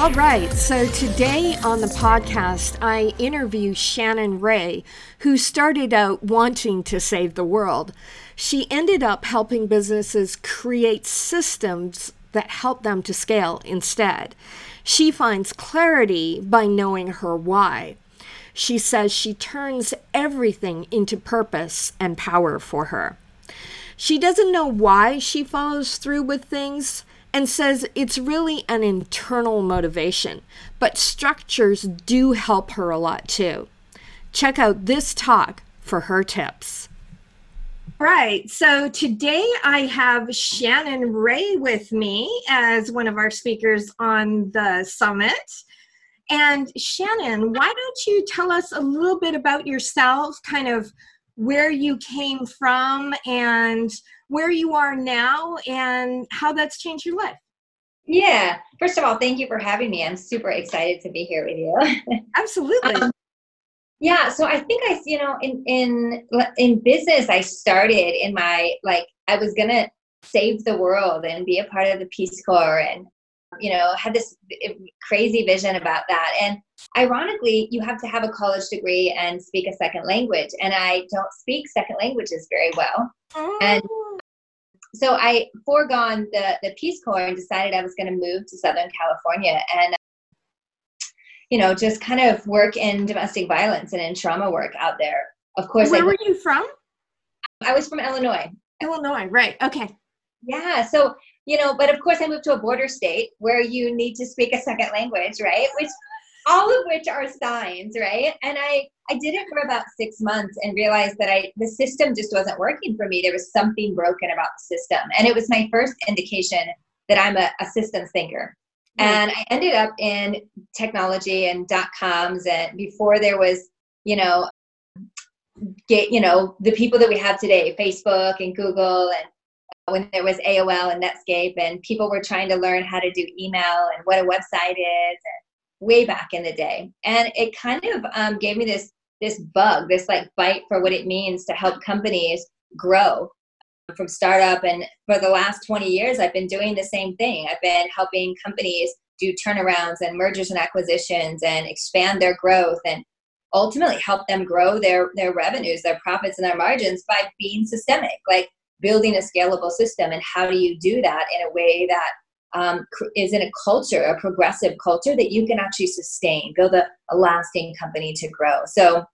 All right, so today on the podcast, I interview Shannon Ray, who started out wanting to save the world. She ended up helping businesses create systems that help them to scale instead. She finds clarity by knowing her why. She says she turns everything into purpose and power for her. She doesn't know why she follows through with things and says it's really an internal motivation, but structures do help her a lot too. Check out this talk for her tips. Right. So today I have Shannon Ray with me as one of our speakers on the summit. And Shannon, why don't you tell us a little bit about yourself, kind of where you came from and where you are now and how that's changed your life? Yeah. First of all, thank you for having me. I'm super excited to be here with you. Absolutely. Um, yeah. So I think I, you know, in in in business, I started in my like I was gonna save the world and be a part of the Peace Corps and you know had this crazy vision about that. And ironically you have to have a college degree and speak a second language. And i don't speak second languages very well. Oh. and so i foregone the the peace corps and decided i was going to move to southern california and you know just kind of work in domestic violence and in trauma work out there. Of course where I, were you from? I was from illinois. Illinois right okay. Yeah so you know, but of course I moved to a border state where you need to speak a second language, right? Which all of which are signs, right? And I I did it for about six months and realized that I the system just wasn't working for me. There was something broken about the system, and it was my first indication that I'm a, a systems thinker. Mm-hmm. And I ended up in technology and dot coms, and before there was, you know, get you know the people that we have today, Facebook and Google and when there was AOL and Netscape, and people were trying to learn how to do email and what a website is, way back in the day. And it kind of um, gave me this this bug, this like bite for what it means to help companies grow from startup. And for the last 20 years, I've been doing the same thing. I've been helping companies do turnarounds and mergers and acquisitions and expand their growth and ultimately help them grow their their revenues, their profits, and their margins by being systemic. Like building a scalable system and how do you do that in a way that um, is in a culture a progressive culture that you can actually sustain build a, a lasting company to grow? So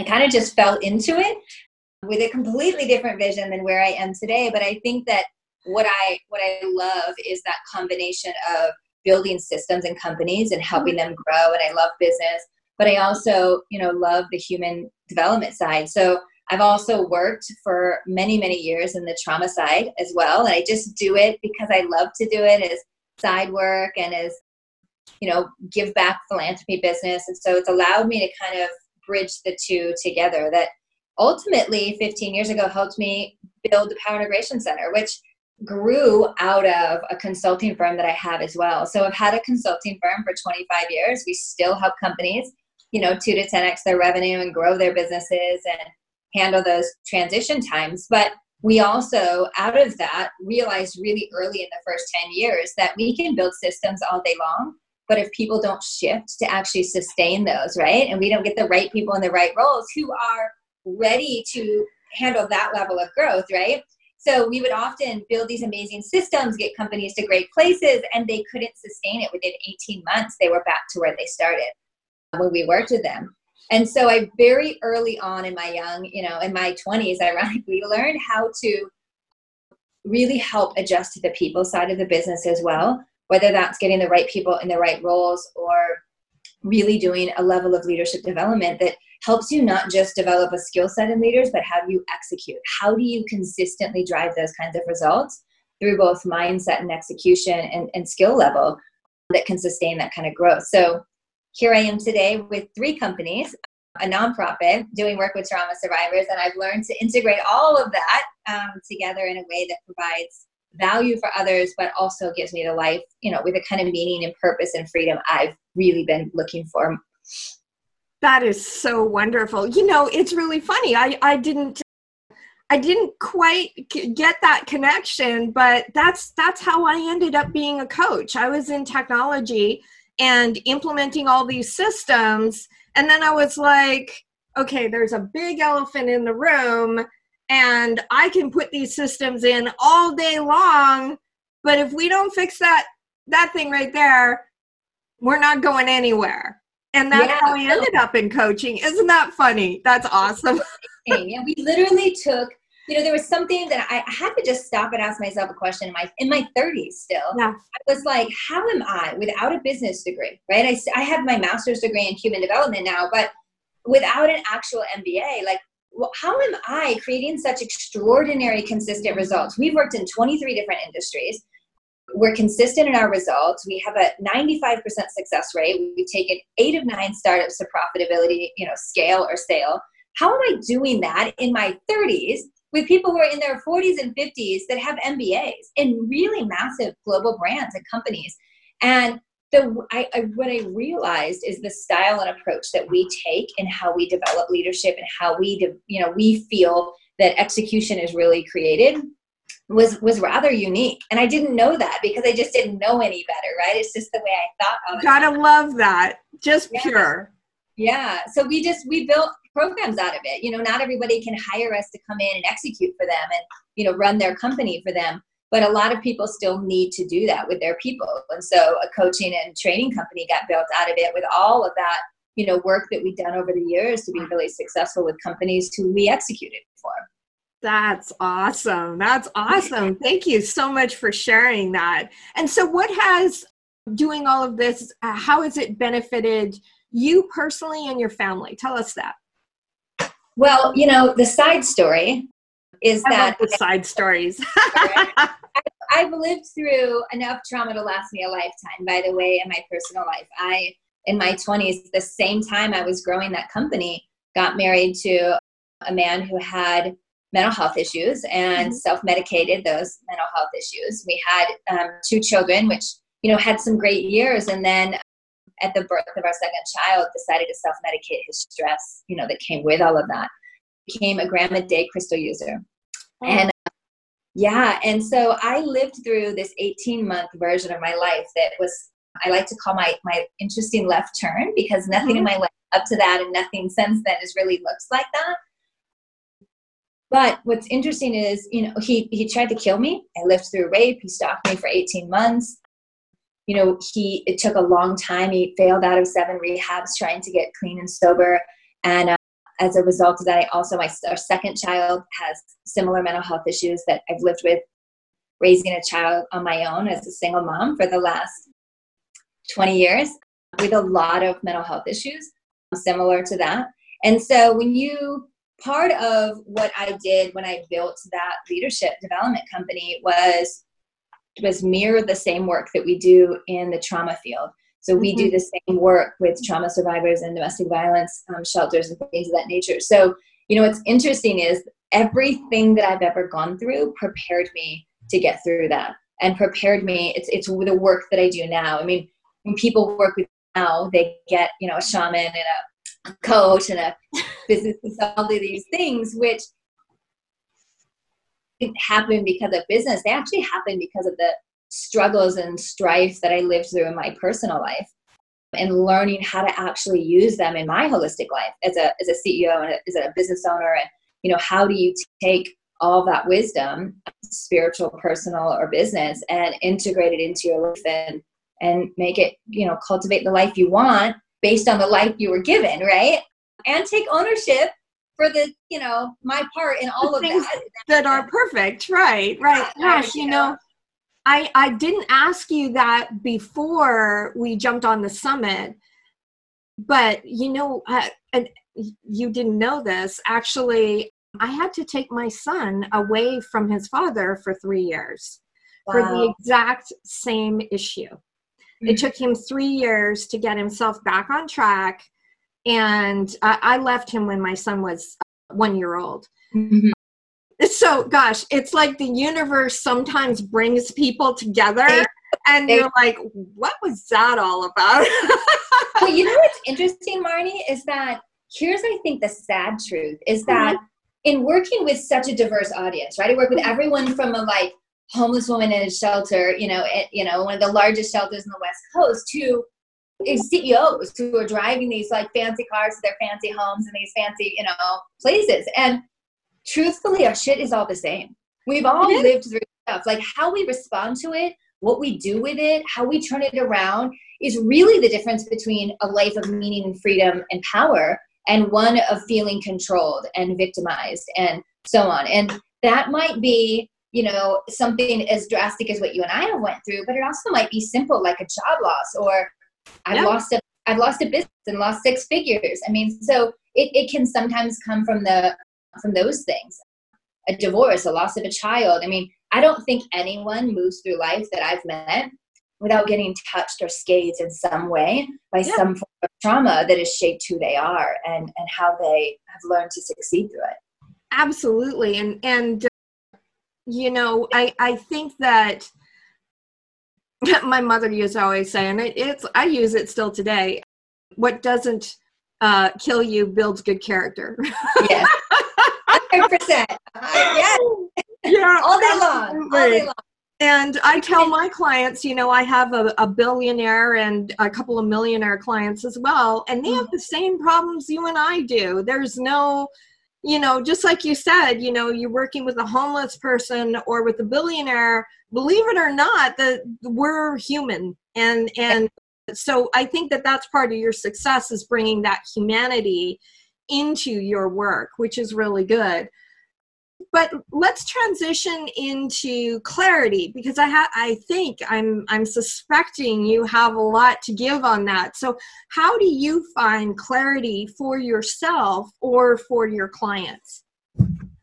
i kind of just fell into it with a completely different vision than where i am today but i think that what i what i love is that combination of building systems and companies and helping them grow and i love business but i also you know love the human development side. So I've also worked for many, many years in the trauma side as well. And I just do it because I love to do it as side work and as, you know, give back philanthropy business. And so it's allowed me to kind of bridge the two together that ultimately 15 years ago helped me build the Power Integration Center, which grew out of a consulting firm that I have as well. So I've had a consulting firm for 25 years. We still help companies, you know, two to 10x their revenue and grow their businesses and handle those transition times. But we also, out of that, realized really early in the first 10 years that we can build systems all day long. But if people don't shift to actually sustain those, right? And we don't get the right people in the right roles who are ready to handle that level of growth, right? So we would often build these amazing systems, get companies to great places, and they couldn't sustain it within 18 months. They were back to where they started uh, when we worked with them. And so I very early on in my young, you know, in my 20s, ironically, learned how to really help adjust to the people side of the business as well, whether that's getting the right people in the right roles or really doing a level of leadership development that helps you not just develop a skill set in leaders, but how do you execute? How do you consistently drive those kinds of results through both mindset and execution and, and skill level that can sustain that kind of growth? So here I am today with three companies, a nonprofit doing work with trauma survivors, and I've learned to integrate all of that um, together in a way that provides value for others, but also gives me the life, you know, with the kind of meaning and purpose and freedom I've really been looking for. That is so wonderful. You know, it's really funny. I, I didn't I didn't quite get that connection, but that's that's how I ended up being a coach. I was in technology and implementing all these systems. And then I was like, okay, there's a big elephant in the room, and I can put these systems in all day long. But if we don't fix that that thing right there, we're not going anywhere. And that's yeah. how we ended up in coaching. Isn't that funny? That's awesome. yeah, we literally took you know, there was something that I, had to just stop and ask myself a question in my in my 30s still. Yeah. I was like, how am I without a business degree, right? I, I have my master's degree in human development now, but without an actual MBA, like, well, how am I creating such extraordinary, consistent results? We've worked in 23 different industries. We're consistent in our results. We have a 95% success rate. We've taken eight of nine startups to profitability, you know, scale or sale. How am I doing that in my 30s with people who are in their 40s and 50s that have MBAs in really massive global brands and companies? And the I, I, what I realized is the style and approach that we take and how we develop leadership and how we, de, you know, we feel that execution is really created was was rather unique. And i didn't know that because i just didn't know any better right? It's just the way i thought gotta love that. Just yeah. pure. Yeah. So we just we built programs out of it you know not everybody can hire us to come in and execute for them and you know run their company for them but a lot of people still need to do that with their people and so a coaching and training company got built out of it with all of that you know work that we've done over the years to be really successful with companies who we executed for that's awesome. That's awesome. Thank you so much for sharing that. And so, what has doing all of this, uh, how has it benefited you personally and your family? Tell us that. Well, you know, the side story is I that the side stories. I've lived through enough trauma to last me a lifetime, by the way, in my personal life. I, in my 20s, the same time I was growing that company, got married to a man who had mental health issues and mm-hmm. self-medicated those mental health issues. We had um, two children, which you know had some great years, and then at the birth of our second child, decided to self-medicate his stress, you know, that came with all of that. Became a gram a day crystal user, oh. and yeah, and so I lived through this 18 month version of my life that was I like to call my my interesting left turn because nothing mm-hmm. in my life up to that and nothing since then has really looks like that. But what's interesting is, you know, he, he tried to kill me. I lived through rape. He stalked me for 18 months. You know, he, it took a long time. He failed out of seven rehabs trying to get clean and sober. And uh, as a result of that, I also, my our second child has similar mental health issues that I've lived with raising a child on my own as a single mom for the last 20 years with a lot of mental health issues similar to that. And so when you part of what I did when I built that leadership development company was was mirror the same work that we do in the trauma field. So we mm-hmm. do the same work with trauma survivors and domestic violence um, shelters and things of that nature. So you know what's interesting is everything that I've ever gone through prepared me to get through that and prepared me. It's it's the work that I do now. I mean, when people work with now, they get you know a shaman and a coach and a business consultant, these things, which happen because of business. They actually happened because of the struggles and strife that I lived through in my personal life and learning how to actually use them in my holistic life as a, as a CEO and as a business owner. And, you know, how do you take all that wisdom, spiritual, personal, or business, and integrate it into your life and, and make it, you know, cultivate the life you want based on the life you were given, right? And take ownership for the, you know, my part in all the of things that. That are perfect, right? Right. Yeah, Gosh, you know, I I didn't ask you that before we jumped on the summit, but you know, uh, and you didn't know this. Actually, I had to take my son away from his father for three years wow. for the exact same issue. Mm-hmm. It took him three years to get himself back on track. And I, I left him when my son was one year old. Mm-hmm. So, gosh, it's like the universe sometimes brings people together, and you're like, what was that all about? well, you know what's interesting, Marnie, is that here's, I think, the sad truth is that mm-hmm. in working with such a diverse audience, right? I work with mm-hmm. everyone from a like homeless woman in a shelter, you know, at, you know, one of the largest shelters in the West Coast, to CEOs who are driving these like fancy cars to their fancy homes and these fancy, you know, places. And truthfully, our shit is all the same. We've all lived through stuff. Like how we respond to it, what we do with it, how we turn it around is really the difference between a life of meaning and freedom and power and one of feeling controlled and victimized and so on. And that might be, you know, something as drastic as what you and I have went through, but it also might be simple like a job loss or I've lost a I've lost a business and lost six figures. I mean, so it, it can sometimes come from the from those things. A divorce, a loss of a child. I mean, I don't think anyone moves through life that I've met without getting touched or scathed in some way by yeah. some form of trauma that has shaped who they are and, and how they have learned to succeed through it. Absolutely. And, and, uh, you know, I, I think that my mother used to always say, and it, it's, I use it still today. What doesn't uh, kill you builds good character. yeah. 100%. Uh, yeah. Yeah. All day long. All day long. And I tell my clients, you know, I have a, a, billionaire and a couple of millionaire clients as well, and they have the same problems you and I do. There's no, you know, just like you said, you know, you're working with a homeless person or with a billionaire. Believe it or not, that we're human, and and so I think that that's part of your success is bringing that humanity into your work, which is really good but let's transition into clarity because I ha- I think I'm I'm suspecting you have a lot to give on that. So how do you find clarity for yourself or for your clients?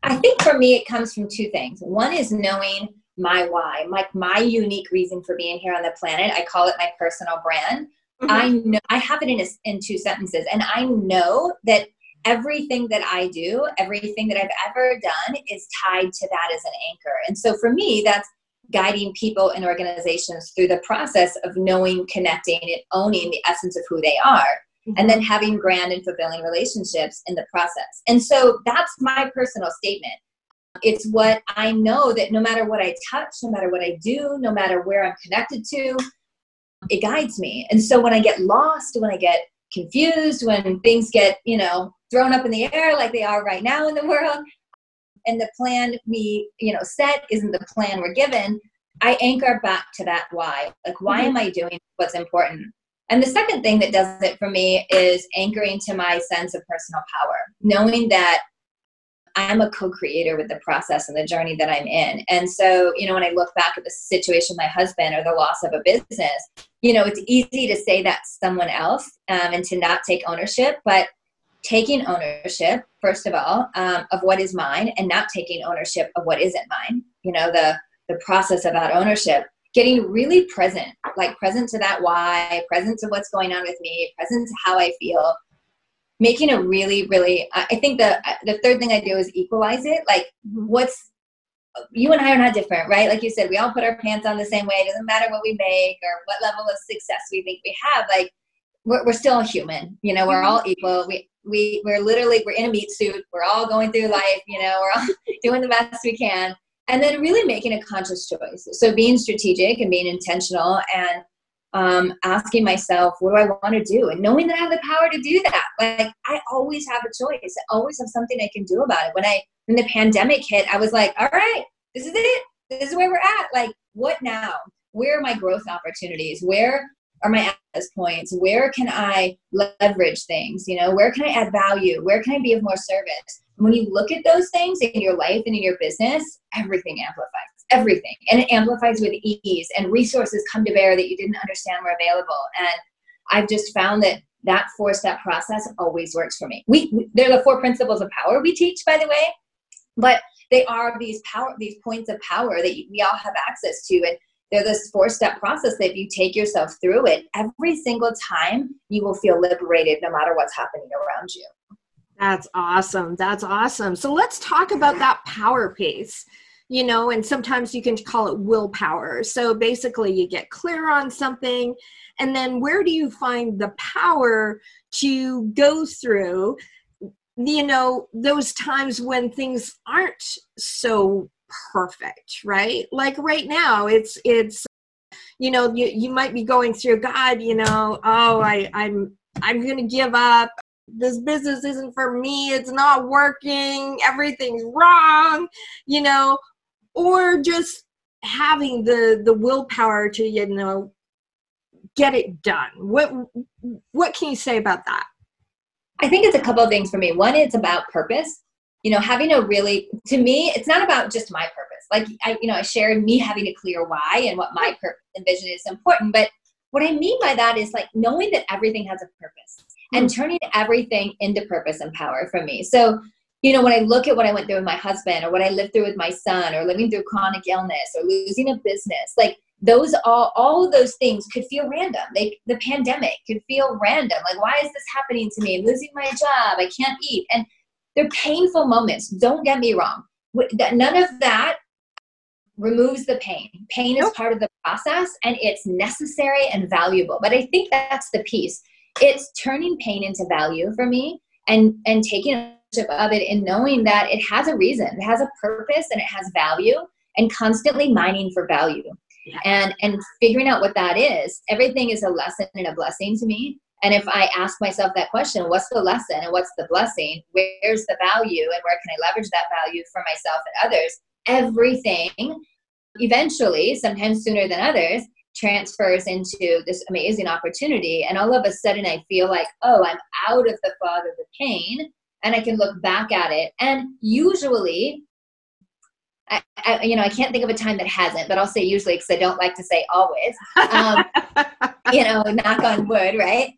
I think for me it comes from two things. One is knowing my why, like my, my unique reason for being here on the planet. I call it my personal brand. Mm-hmm. I know I have it in a, in two sentences, and I know that everything that I do, everything that I've ever done is tied to that as an anchor. And so for me, that's guiding people and organizations through the process of knowing, connecting, and owning the essence of who they are. Mm-hmm. And then having grand and fulfilling relationships in the process. And so that's my personal statement. It's what I know that no matter what I touch, no matter what I do, no matter where I'm connected to, it guides me. And so when I get lost, when I get confused, when things get, you know, thrown up in the air like they are right now in the world. And the plan we you know set isn't the plan we're given. I anchor back to that why. Like why mm-hmm. am i doing what's important? And the second thing that does it for me is anchoring to my sense of personal power knowing that i'm a co-creator with the process and the journey that i'm in. And so you know when i look back at the situation with my husband or the loss of a business you know it's easy to say that's someone else um, and to not take ownership but taking ownership first of all um, of what is mine and not taking ownership of what isn't mine. You know the the process of that ownership getting really present like present to that why present to what's going on with me present to how i feel. Making a really really i think the the third thing i do is equalize it. Like what's you and i are not different right? Like you said we all put our pants on the same way. It doesn't matter what we make or what level of success we think we have like we're, we're still human you know we're mm-hmm. all equal. We we we're literally we're in a meat suit. We're all going through life you know we're all doing the best we can. And then really making a conscious choice. So being strategic and being intentional and um, asking myself what do i want to do? And knowing that i have the power to do that like i always have a choice. I always have something i can do about it. When i when the pandemic hit i was like all right this is it. This is where we're at. Like what now? Where are my growth opportunities? Where are my access points? Where can i leverage things? You know where can i add value? Where can i be of more service? When you look at those things in your life and in your business everything amplifies everything and it amplifies with ease and resources come to bear that you didn't understand were available and i've just found that that four step process always works for me we, they're the four principles of power we teach by the way but they are these power these points of power that we all have access to and they're this four step process that if you take yourself through it, every single time you will feel liberated no matter what's happening around you. That's awesome. That's awesome. So let's talk about that power piece. You know, and sometimes you can call it willpower. So basically, you get clear on something, and then where do you find the power to go through you know those times when things aren't so perfect right? Like right now it's it's you know you, you might be going through god you know oh i i'm i'm gonna give up. This business isn't for me. It's not working. Everything's wrong you know or just having the the willpower to you know get it done. What what can you say about that? I think it's a couple of things for me. One it's about purpose. You know having a really to me it's not about just my purpose. Like i you know i shared me having a clear why and what my purpose and vision is important but what i mean by that is like knowing that everything has a purpose and mm. turning everything into purpose and power for me. So you know when i look at what i went through with my husband or what i lived through with my son or living through chronic illness or losing a business like those all all of those things could feel random like the pandemic could feel random like why is this happening to me I'm losing my job i can't eat and they're painful moments. Don't get me wrong. None of that removes the pain. Pain is part of the process and it's necessary and valuable. But I think that's the piece. It's turning pain into value for me and and taking of it and knowing that it has a reason, it has a purpose and it has value and constantly mining for value. Yeah. And and figuring out what that is. Everything is a lesson and a blessing to me. And if I ask myself that question, what's the lesson and what's the blessing? Where's the value and where can I leverage that value for myself and others? Everything eventually, sometimes sooner than others, transfers into this amazing opportunity. And all of a sudden, I feel like, oh, I'm out of the fog of the pain and I can look back at it. And usually, I, I, you know, I can't think of a time that hasn't, but I'll say usually because I don't like to say always. Um, you know, knock on wood, right?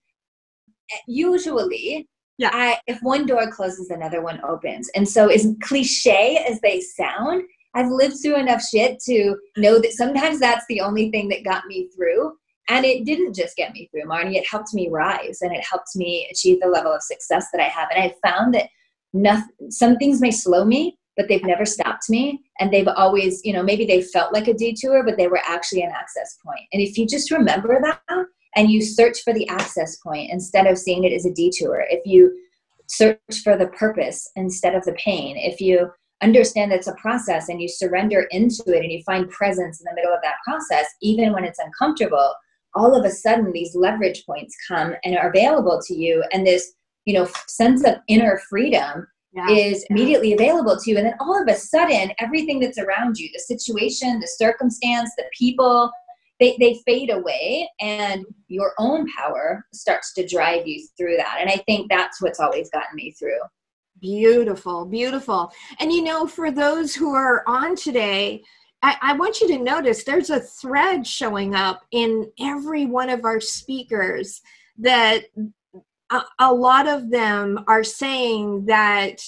usually yeah I, if one door closes another one opens and so as cliche as they sound i've lived through enough shit to know that sometimes that's the only thing that got me through and it didn't just get me through marnie it helped me rise and it helped me achieve the level of success that i have and i found that nothing, some things may slow me but they've never stopped me and they've always you know maybe they felt like a detour but they were actually an access point. point and if you just remember that and you search for the access point instead of seeing it as a detour, if you search for the purpose instead of the pain, if you understand it's a process and you surrender into it and you find presence in the middle of that process, even when it's uncomfortable, all of a sudden these leverage points come and are available to you. And this, you know, sense of inner freedom yeah. is immediately available to you. And then all of a sudden, everything that's around you, the situation, the circumstance, the people, they, they fade away and your own power starts to drive you through that and i think that's what's always gotten me through beautiful beautiful and you know for those who are on today I, I want you to notice there's a thread showing up in every one of our speakers that a, a lot of them are saying that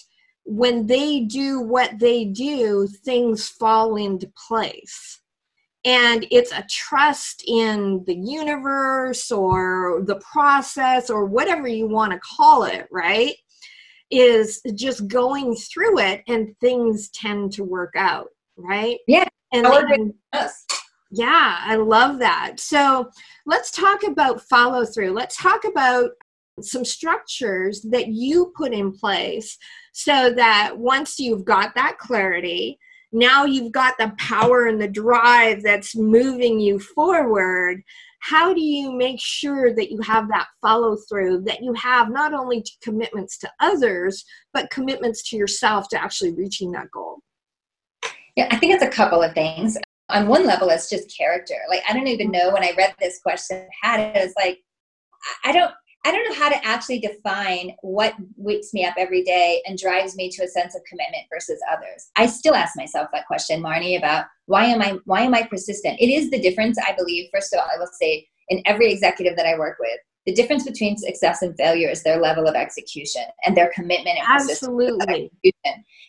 when they do what they do, things fall into place. And it's a trust in the universe or the process or whatever you want to call it right? Is just going through it and things tend to work out right? Yeah and then, yeah i love that. So let's talk about follow through let's talk about some structures that you put in place so that once you've got that clarity now you've got the power and the drive that's moving you forward how do you make sure that you have that follow through that you have not only commitments to others but commitments to yourself to actually reaching that goal yeah i think it's a couple of things on one level it's just character like i don't even know when i read this question had it, was like i don't I don't know how to actually define what wakes me up every day and drives me to a sense of commitment versus others. I still ask myself that question, Marnie, about why am I why am I persistent? It is the difference, I believe, first of all, I will say in every executive that I work with, the difference between success and failure is their level of execution and their commitment and absolutely.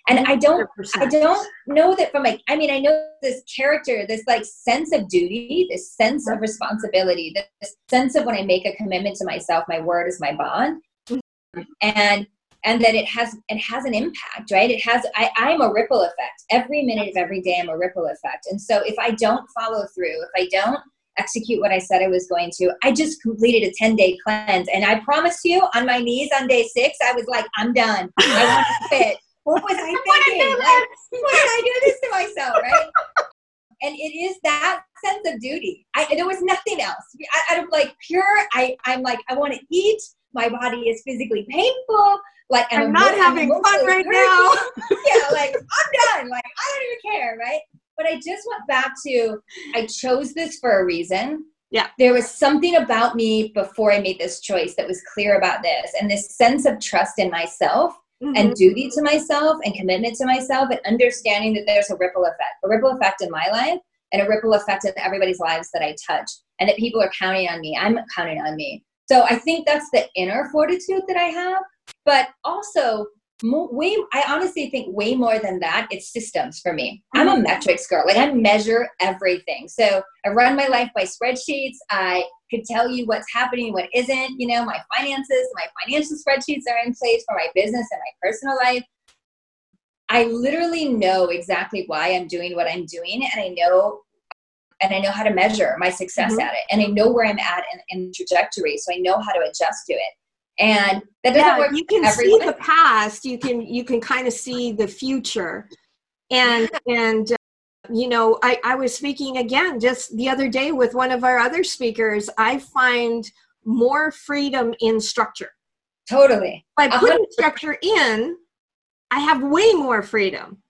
and i don't i don't know that from like i mean i know this character this like sense of duty this sense of responsibility this sense of when i make a commitment to myself my word is my bond. Mm-hmm. and and that it has it has an impact right? It has i i'm a ripple effect. Every minute of every day i'm a ripple effect. And so if i don't follow through if i don't execute what I said I was going to. I just completed a 10 day cleanse. And I promise you, on my knees on day six, I was like, I'm done. I want to quit. What was I thinking? Like, why did I do this to myself, right? and it is that sense of duty. I, there was nothing else. I, of like pure, I, I'm like, I want to eat. My body is physically painful. Like I'm, I'm not having fun right now. yeah, like I'm done. Like I don't even care, right? But I just went back to I chose this for a reason. Yeah. There was something about me before I made this choice that was clear about this and this sense of trust in myself mm-hmm. and duty to myself and commitment to myself and understanding that there's a ripple effect, a ripple effect in my life and a ripple effect in everybody's lives that I touch and that people are counting on me. I'm counting on me. So I think that's the inner fortitude that I have, but also way i honestly think way more than that it's systems for me. I'm a mm-hmm. metrics girl like i measure everything. So i run my life by spreadsheets. I could tell you what's happening what isn't you know my finances my financial spreadsheets are in place for my business and my personal life. I literally know exactly why i'm doing what i'm doing and i know and i know how to measure my success mm-hmm. at it and i know where i'm at in, in trajectory so i know how to adjust to it and that doesn't yeah, work you can see the past. You can you can kind of see the future. And and uh, you know I, I was speaking again just the other day with one of our other speakers. I find more freedom in structure. Totally. By putting 100%. structure in i have way more freedom.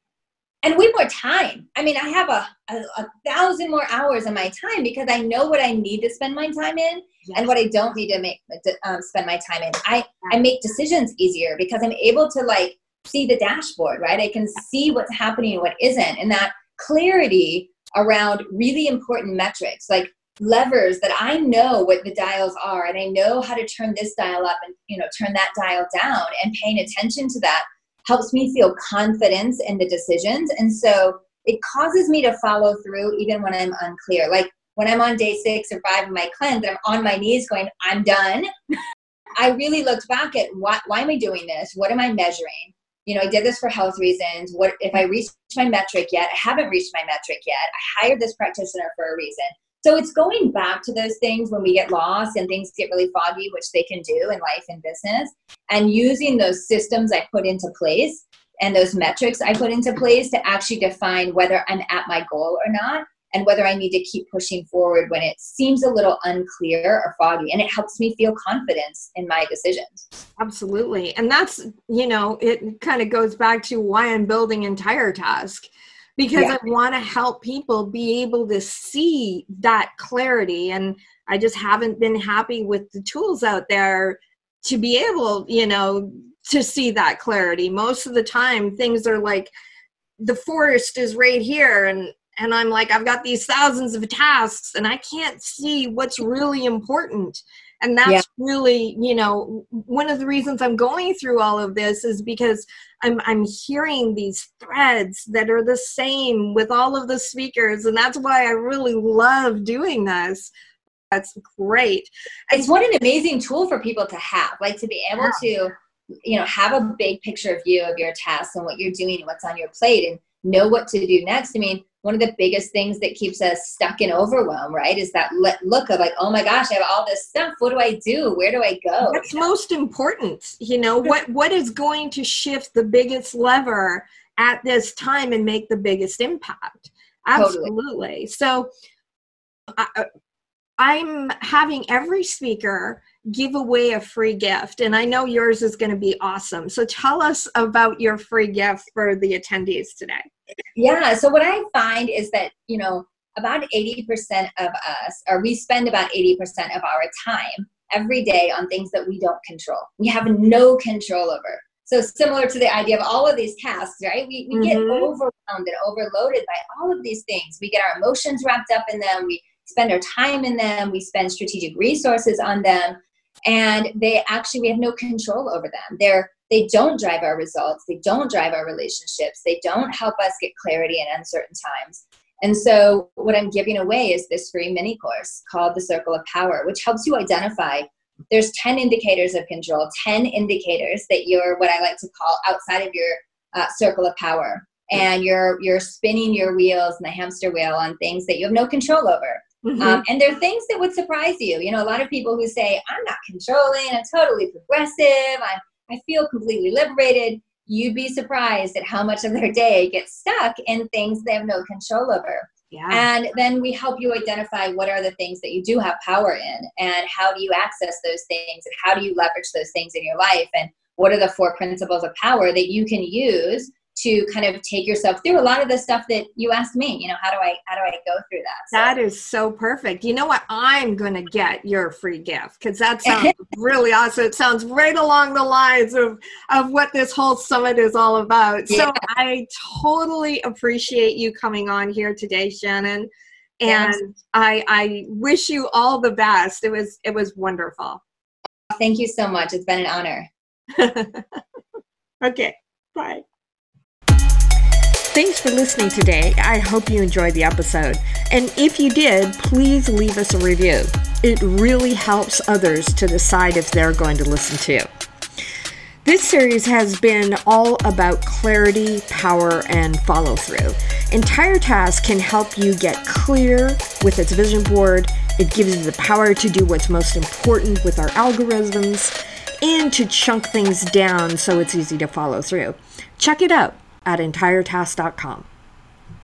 And way more time. I mean, I have a, a, a, thousand more hours of my time because I know what I need to spend my time in yes. and what I don't need to make to, um, spend my time in. I I make decisions easier because I'm able to like see the dashboard, right? I can see what's happening and what isn't, and that clarity around really important metrics like levers that I know what the dials are and I know how to turn this dial up and you know turn that dial down and paying attention to that helps me feel confidence in the decisions. And so it causes me to follow through even when I'm unclear. Like when I'm on day six or five of my cleanse, I'm on my knees going, I'm done. I really looked back at why, why am I doing this? What am I measuring? You know, I did this for health reasons. What if I reached my metric yet? I haven't reached my metric yet. I hired this practitioner for a reason. So it's going back to those things when we get lost and things get really foggy, which they can do in life and business, and using those systems I put into place and those metrics I put into place to actually define whether I'm at my goal or not and whether I need to keep pushing forward when it seems a little unclear or foggy. And it helps me feel confidence in my decisions. Absolutely. And that's, you know, it kind of goes back to why I'm building Entire Task because yeah. I want to help people be able to see that clarity. And I just haven't been happy with the tools out there to be able, you know, to see that clarity. Most of the time, things are like, the forest is right here and and i'm like i've got these thousands of tasks and i can't see what's really important and that's yeah. really you know one of the reasons i'm going through all of this is because I'm I'm hearing these threads that are the same with all of the speakers, and that's why I really love doing this. That's great. It's what an amazing tool for people to have, like to be able yeah. to, you know, have a big picture view of your tasks and what you're doing and what's on your plate, and know what to do next. I mean, one of the biggest things that keeps us stuck in overwhelm, right? Is that look of like, oh my gosh, I have all this stuff. What do I do? Where do I go? That's most important. You know, what what is going to shift the biggest lever at this time and make the biggest impact? Absolutely. Totally. So I, uh, I'm having every speaker give away a free gift, and I know yours is going to be awesome. So tell us about your free gift for the attendees today. Yeah. So what I find is that, you know, about 80% of us, or we spend about 80% of our time every day on things that we don't control. We have no control over. So similar to the idea of all of these tasks, right? We, we mm-hmm. get overwhelmed and overloaded by all of these things. We get our emotions wrapped up in them. We spend our time in them. We spend strategic resources on them. And they actually, we have no control over them. They're they don't drive our results they don't drive our relationships they don't help us get clarity in uncertain times and so what i'm giving away is this free mini course called the circle of power which helps you identify there's 10 indicators of control 10 indicators that you're what i like to call outside of your uh, circle of power and you're you're spinning your wheels in the hamster wheel on things that you have no control over Mm-hmm. Um, and there are things that would surprise you. You know, a lot of people who say, I'm not controlling, I'm totally progressive, I'm I feel completely liberated. You'd be surprised at how much of their day gets stuck in things they have no control over. Yeah. And then we help you identify what are the things that you do have power in and how do you access those things and how do you leverage those things in your life and what are the four principles of power that you can use to kind of take yourself through a lot of the stuff that you asked me you know how do i how do i go through that? So. that is so perfect. You know what? I'm gonna get your free gift because that sounds really awesome. It sounds right along the lines of of what this whole summit is all about. Yeah. so i totally appreciate you coming on here today shannon. And yes. i i wish you all the best. It was it was wonderful. Thank you so much. It's been an honor. Okay. Bye Thanks for listening today. I hope you enjoyed the episode. And if you did, please leave us a review. It really helps others to decide if they're going to listen to. This series has been all about clarity, power, and follow through. Entire Task can help you get clear with its vision board. It gives you the power to do what's most important with our algorithms and to chunk things down so it's easy to follow through. Check it out at entiretask.com.